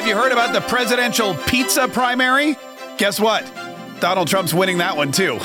Have you heard about the presidential pizza primary? Guess what? Donald Trump's winning that one too.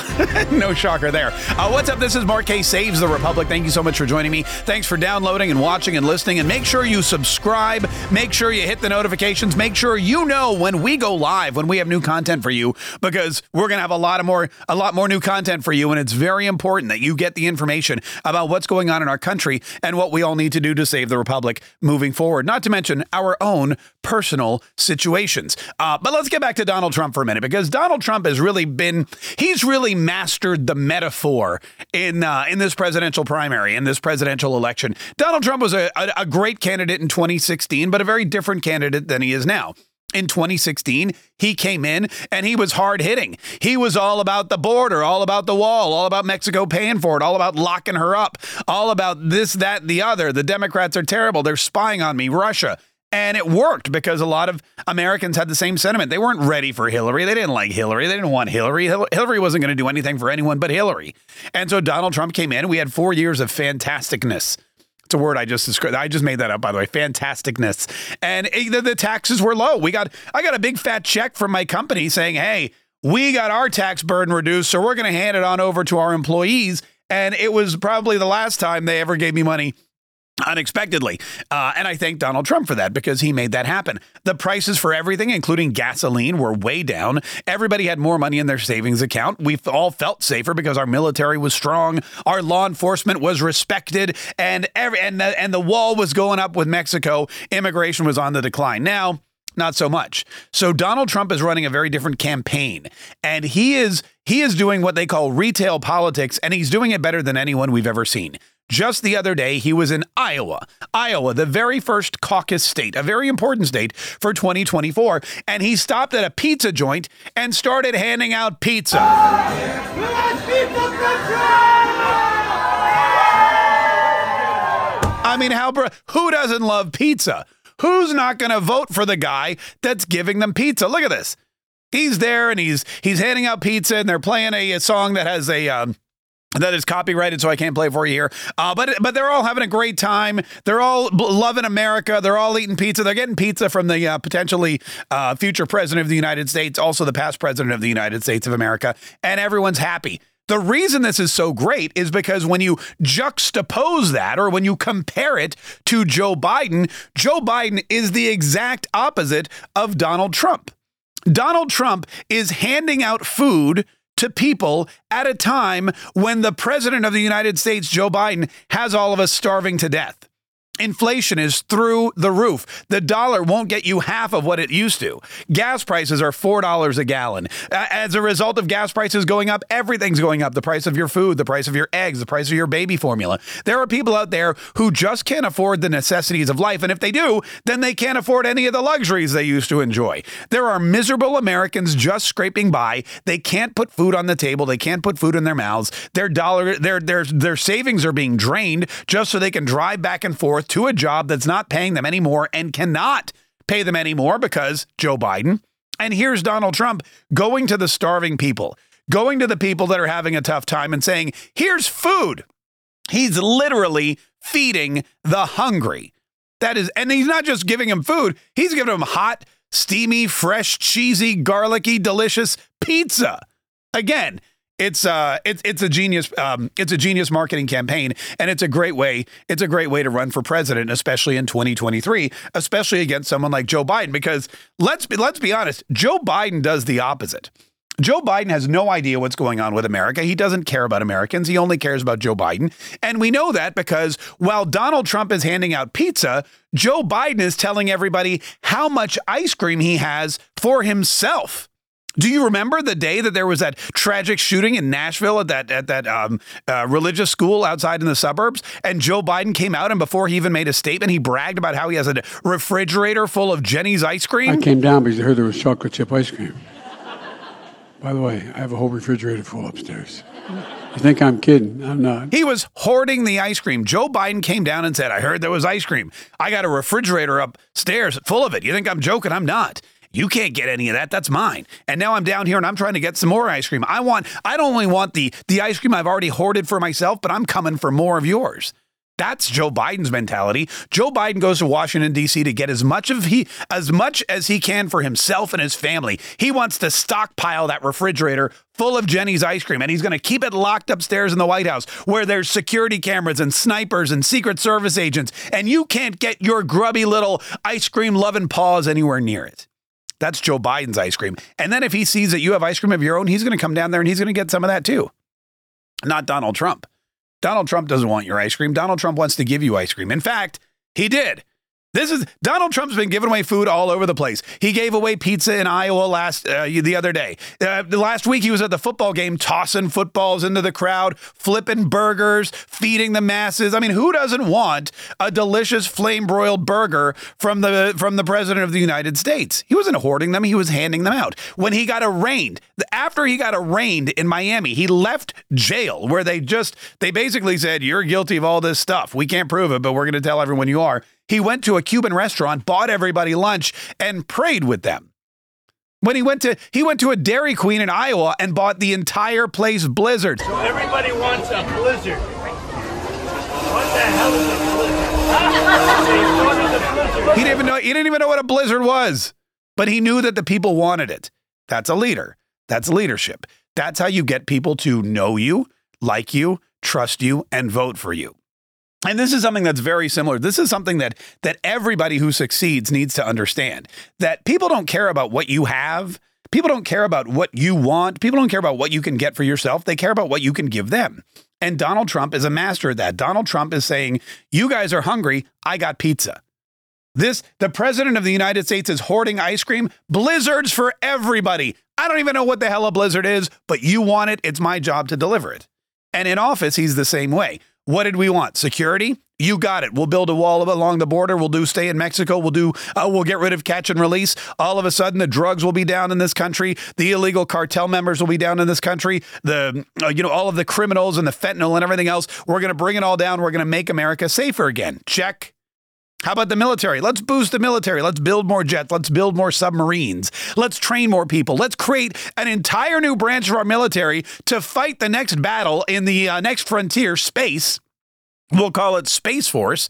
no shocker there. Uh, what's up? This is Mark Kaye Saves the Republic. Thank you so much for joining me. Thanks for downloading and watching and listening. And make sure you subscribe. Make sure you hit the notifications. Make sure you know when we go live, when we have new content for you, because we're gonna have a lot of more, a lot more new content for you. And it's very important that you get the information about what's going on in our country and what we all need to do to save the Republic moving forward. Not to mention our own personal situations. Uh, but let's get back to Donald Trump for a minute, because Donald Trump is really been he's really mastered the metaphor in uh, in this presidential primary in this presidential election. Donald Trump was a, a, a great candidate in 2016, but a very different candidate than he is now. In 2016, he came in and he was hard hitting. He was all about the border, all about the wall, all about Mexico paying for it, all about locking her up, all about this, that, the other. The Democrats are terrible. They're spying on me. Russia. And it worked because a lot of Americans had the same sentiment. They weren't ready for Hillary. They didn't like Hillary. They didn't want Hillary. Hillary wasn't going to do anything for anyone but Hillary. And so Donald Trump came in. We had four years of fantasticness. It's a word I just described. I just made that up, by the way. Fantasticness. And eh, the, the taxes were low. We got I got a big fat check from my company saying, "Hey, we got our tax burden reduced, so we're going to hand it on over to our employees." And it was probably the last time they ever gave me money unexpectedly. Uh, and I thank Donald Trump for that because he made that happen. The prices for everything, including gasoline, were way down. Everybody had more money in their savings account. We all felt safer because our military was strong, our law enforcement was respected, and every and the, and the wall was going up with Mexico. Immigration was on the decline. Now, not so much. So Donald Trump is running a very different campaign and he is he is doing what they call retail politics and he's doing it better than anyone we've ever seen. Just the other day, he was in Iowa. Iowa, the very first caucus state, a very important state for 2024. And he stopped at a pizza joint and started handing out pizza. I mean, how who doesn't love pizza? Who's not going to vote for the guy that's giving them pizza? Look at this. He's there and he's he's handing out pizza and they're playing a, a song that has a um, that is copyrighted, so I can't play for you here. Uh, but but they're all having a great time. They're all loving America. They're all eating pizza. They're getting pizza from the uh, potentially uh, future president of the United States, also the past president of the United States of America, and everyone's happy. The reason this is so great is because when you juxtapose that or when you compare it to Joe Biden, Joe Biden is the exact opposite of Donald Trump. Donald Trump is handing out food to people at a time when the president of the United States, Joe Biden, has all of us starving to death. Inflation is through the roof. The dollar won't get you half of what it used to. Gas prices are $4 a gallon. As a result of gas prices going up, everything's going up. The price of your food, the price of your eggs, the price of your baby formula. There are people out there who just can't afford the necessities of life. And if they do, then they can't afford any of the luxuries they used to enjoy. There are miserable Americans just scraping by. They can't put food on the table. They can't put food in their mouths. Their dollar, their, their, their savings are being drained just so they can drive back and forth to a job that's not paying them anymore and cannot pay them anymore because Joe Biden. And here's Donald Trump going to the starving people, going to the people that are having a tough time and saying, here's food. He's literally feeding the hungry. That is, and he's not just giving them food, he's giving them hot, steamy, fresh, cheesy, garlicky, delicious pizza. Again, it's uh it's it's a genius um it's a genius marketing campaign and it's a great way it's a great way to run for president especially in 2023 especially against someone like Joe Biden because let's be let's be honest Joe Biden does the opposite Joe Biden has no idea what's going on with America. He doesn't care about Americans. He only cares about Joe Biden. And we know that because while Donald Trump is handing out pizza, Joe Biden is telling everybody how much ice cream he has for himself. Do you remember the day that there was that tragic shooting in Nashville at that at that um, uh, religious school outside in the suburbs? And Joe Biden came out, and before he even made a statement, he bragged about how he has a refrigerator full of Jeni's ice cream. I came down because I heard there was chocolate chip ice cream. By the way, I have a whole refrigerator full upstairs. You think I'm kidding? I'm not. He was hoarding the ice cream. Joe Biden came down and said, I heard there was ice cream. I got a refrigerator upstairs full of it. You think I'm joking? I'm not. You can't get any of that. That's mine. And now I'm down here and I'm trying to get some more ice cream. I want I don't only want the the ice cream I've already hoarded for myself, but I'm coming for more of yours. That's Joe Biden's mentality. Joe Biden goes to Washington D.C. to get as much of he as much as he can for himself and his family. He wants to stockpile that refrigerator full of Jeni's ice cream and he's going to keep it locked upstairs in the White House where there's security cameras and snipers and secret service agents and you can't get your grubby little ice cream loving paws anywhere near it. That's Joe Biden's ice cream. And then if he sees that you have ice cream of your own, he's going to come down there and he's going to get some of that too. Not Donald Trump. Donald Trump doesn't want your ice cream. Donald Trump wants to give you ice cream. In fact, he did. This is Donald Trump's been giving away food all over the place. He gave away pizza in Iowa last uh, the other day. Uh, last week he was at the football game, tossing footballs into the crowd, flipping burgers, feeding the masses. I mean, who doesn't want a delicious flame broiled burger from the from the president of the United States? He wasn't hoarding them; he was handing them out. When he got arraigned, after he got arraigned in Miami, he left jail where they just they basically said, "You're guilty of all this stuff. We can't prove it, but we're going to tell everyone you are." He went to a Cuban restaurant, bought everybody lunch, and prayed with them. When he went to he went to a Dairy Queen in Iowa and bought the entire place Blizzard. So everybody wants a Blizzard. What the hell is a Blizzard? he didn't even know he didn't even know what a Blizzard was, but he knew that the people wanted it. That's a leader. That's leadership. That's how you get people to know you, like you, trust you, and vote for you. And this is something that's very similar. This is something that that everybody who succeeds needs to understand. That people don't care about what you have. People don't care about what you want. People don't care about what you can get for yourself. They care about what you can give them. And Donald Trump is a master at that. Donald Trump is saying, "You guys are hungry. I got pizza." This the president of the United States is hoarding ice cream, blizzards for everybody. I don't even know what the hell a blizzard is, but you want it, it's my job to deliver it. And in office, he's the same way. What did we want? Security? You got it. We'll build a wall along the border. We'll do stay in Mexico. We'll do. Uh, we'll get rid of catch and release. All of a sudden, the drugs will be down in this country. The illegal cartel members will be down in this country. The uh, you know all of the criminals and the fentanyl and everything else. We're going to bring it all down. We're going to make America safer again. Check. How about the military? Let's boost the military. Let's build more jets. Let's build more submarines. Let's train more people. Let's create an entire new branch of our military to fight the next battle in the uh, next frontier, space. We'll call it Space Force.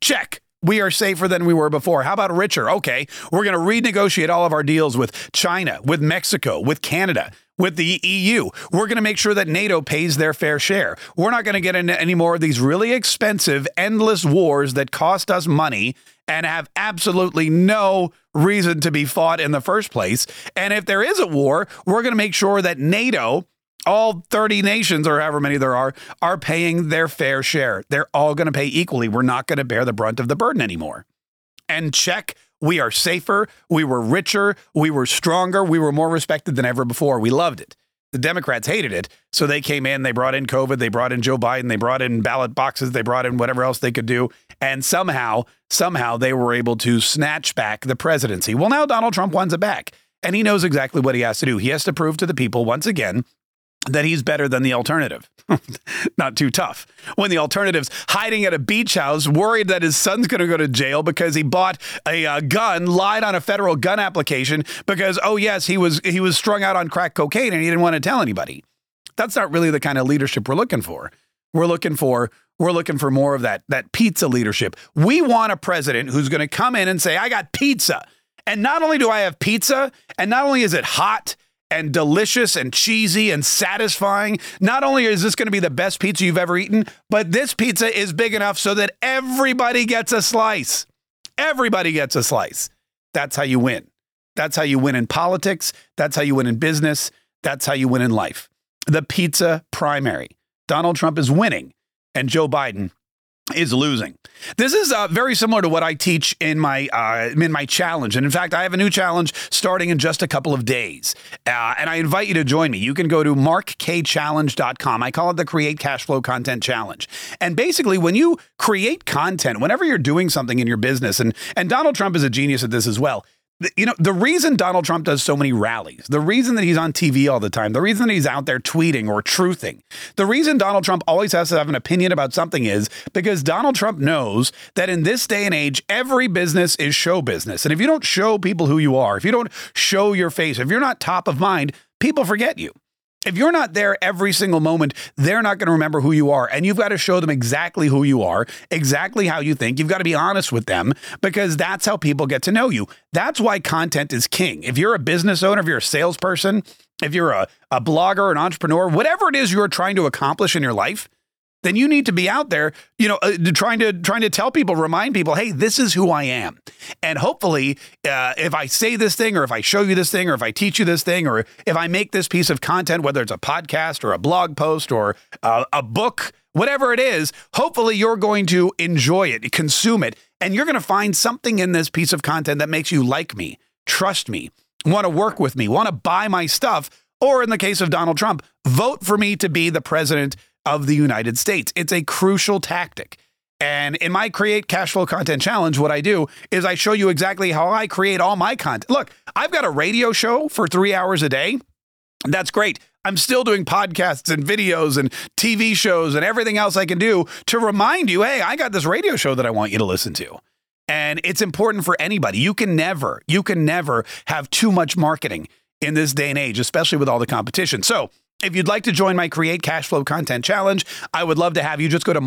Check. We are safer than we were before. How about richer? Okay, we're going to renegotiate all of our deals with China, with Mexico, with Canada, with the EU. We're going to make sure that NATO pays their fair share. We're not going to get into any more of these really expensive, endless wars that cost us money and have absolutely no reason to be fought in the first place. And if there is a war, we're going to make sure that NATO all 30 nations or however many there are are paying their fair share. They're all going to pay equally. We're not going to bear the brunt of the burden anymore. And check, we are safer, we were richer, we were stronger, we were more respected than ever before. We loved it. The Democrats hated it. So they came in, they brought in COVID, they brought in Joe Biden, they brought in ballot boxes, they brought in whatever else they could do. And somehow, somehow they were able to snatch back the presidency. Well, now Donald Trump wants it back. And he knows exactly what he has to do. He has to prove to the people once again that he's better than the alternative. Not too tough. When the alternative's hiding at a beach house, worried that his son's going to go to jail because he bought a uh, gun, lied on a federal gun application because oh yes, he was he was strung out on crack cocaine and he didn't want to tell anybody. That's not really the kind of leadership we're looking for. We're looking for we're looking for more of that that pizza leadership. We want a president who's going to come in and say, "I got pizza." And not only do I have pizza, and not only is it hot, and delicious and cheesy and satisfying. Not only is this going to be the best pizza you've ever eaten, but this pizza is big enough so that everybody gets a slice. Everybody gets a slice. That's how you win. That's how you win in politics. That's how you win in business. That's how you win in life. The pizza primary. Donald Trump is winning, and Joe Biden is losing. This is uh, very similar to what I teach in my uh, in my challenge, and in fact, I have a new challenge starting in just a couple of days, uh, and I invite you to join me. You can go to markkchallenge.com. I call it the Create Cash Flow Content Challenge, and basically, when you create content, whenever you're doing something in your business, and and Donald Trump is a genius at this as well you know, the reason Donald Trump does so many rallies, the reason that he's on TV all the time, the reason that he's out there tweeting or truthing, the reason Donald Trump always has to have an opinion about something is because Donald Trump knows that in this day and age, every business is show business. And if you don't show people who you are, if you don't show your face, if you're not top of mind, people forget you. If you're not there every single moment, they're not going to remember who you are. And you've got to show them exactly who you are, exactly how you think. You've got to be honest with them because that's how people get to know you. That's why content is king. If you're a business owner, if you're a salesperson, if you're a, a blogger, an entrepreneur, whatever it is you're trying to accomplish in your life, then you need to be out there, you know, uh, trying to trying to tell people, remind people, hey, this is who I am. And hopefully, uh, if I say this thing, or if I show you this thing, or if I teach you this thing, or if I make this piece of content, whether it's a podcast or a blog post or uh, a book, whatever it is, hopefully you're going to enjoy it, consume it, and you're going to find something in this piece of content that makes you like me, trust me, want to work with me, want to buy my stuff. Or in the case of Donald Trump, vote for me to be the president of the United States. It's a crucial tactic. And in my Create Cash Flow Content Challenge, what I do is I show you exactly how I create all my content. Look, I've got a radio show for three hours a day. That's great. I'm still doing podcasts and videos and TV shows and everything else I can do to remind you hey, I got this radio show that I want you to listen to. And it's important for anybody. You can never, you can never have too much marketing in this day and age, especially with all the competition. So, if you'd like to join my Create Cash Flow Content Challenge, I would love to have you. Just go to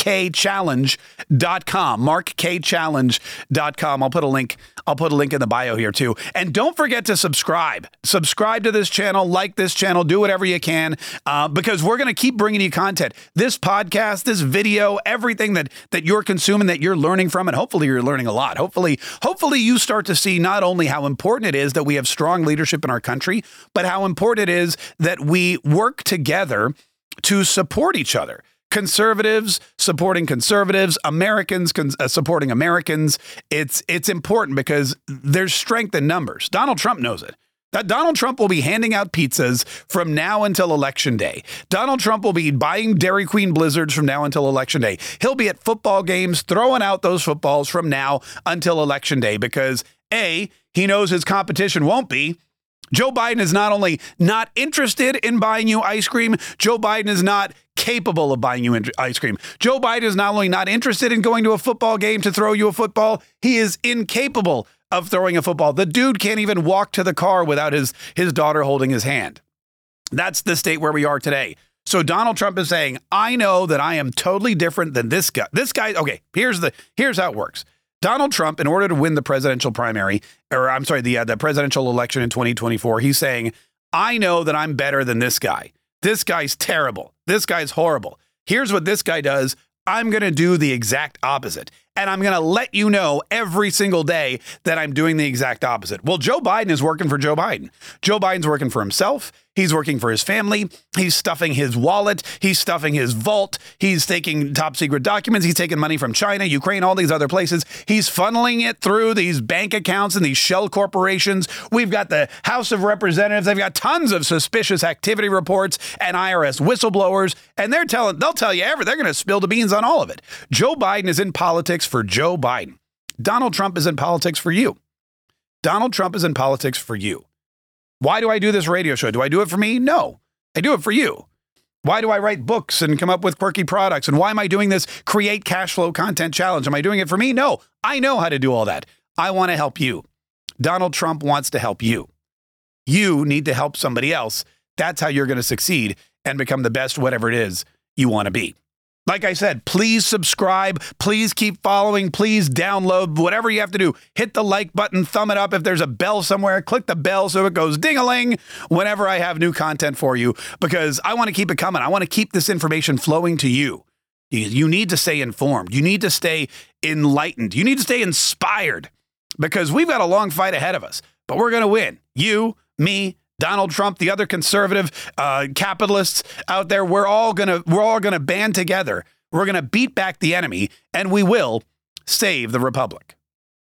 markkchallenge.com. Markkchallenge.com. I'll put a link. I'll put a link in the bio here too. And don't forget to subscribe. Subscribe to this channel, like this channel, do whatever you can, uh, because we're going to keep bringing you content. This podcast, this video, everything that that you're consuming, that you're learning from, and hopefully you're learning a lot. Hopefully, hopefully you start to see not only how important it is that we have strong leadership in our country, but how important it is that we work together to support each other. Conservatives supporting conservatives, Americans uh, supporting Americans. It's it's important because there's strength in numbers. Donald Trump knows it. That Donald Trump will be handing out pizzas from now until election day. Donald Trump will be buying Dairy Queen blizzards from now until election day. He'll be at football games throwing out those footballs from now until election day because A, he knows his competition won't be, Joe Biden is not only not interested in buying you ice cream, Joe Biden is not capable of buying you ice cream. Joe Biden is not only not interested in going to a football game to throw you a football, he is incapable of throwing a football. The dude can't even walk to the car without his his daughter holding his hand. That's the state where we are today. So Donald Trump is saying, "I know that I am totally different than this guy. This guy, okay, here's the here's how it works. Donald Trump, in order to win the presidential primary, or I'm sorry, the uh, the presidential election in 2024, he's saying, "I know that I'm better than this guy. This guy's terrible. This guy's horrible. Here's what this guy does. I'm going to do the exact opposite." And I'm going to let you know every single day that I'm doing the exact opposite. Well, Joe Biden is working for Joe Biden. Joe Biden's working for himself. He's working for his family. He's stuffing his wallet. He's stuffing his vault. He's taking top secret documents. He's taking money from China, Ukraine, all these other places. He's funneling it through these bank accounts and these shell corporations. We've got the House of Representatives. They've got tons of suspicious activity reports and IRS whistleblowers, and they're telling they'll tell you everything. They're going to spill the beans on all of it. Joe Biden is in politics for Joe Biden. Donald Trump is in politics for you. Donald Trump is in politics for you. Why do I do this radio show? Do I do it for me? No, I do it for you. Why do I write books and come up with quirky products? And why am I doing this create cash flow content challenge? Am I doing it for me? No, I know how to do all that. I want to help you. Donald Trump wants to help you. You need to help somebody else. That's how you're going to succeed and become the best, whatever it is you want to be. Like I said, please subscribe. Please keep following. Please download whatever you have to do. Hit the like button, thumb it up. If there's a bell somewhere, click the bell so it goes ding a ling whenever I have new content for you because I want to keep it coming. I want to keep this information flowing to you. You need to stay informed. You need to stay enlightened. You need to stay inspired because we've got a long fight ahead of us, but we're going to win. You, me, Donald Trump, the other conservative uh, capitalists out there, we're all gonna we're all gonna band together. We're gonna beat back the enemy, and we will save the republic.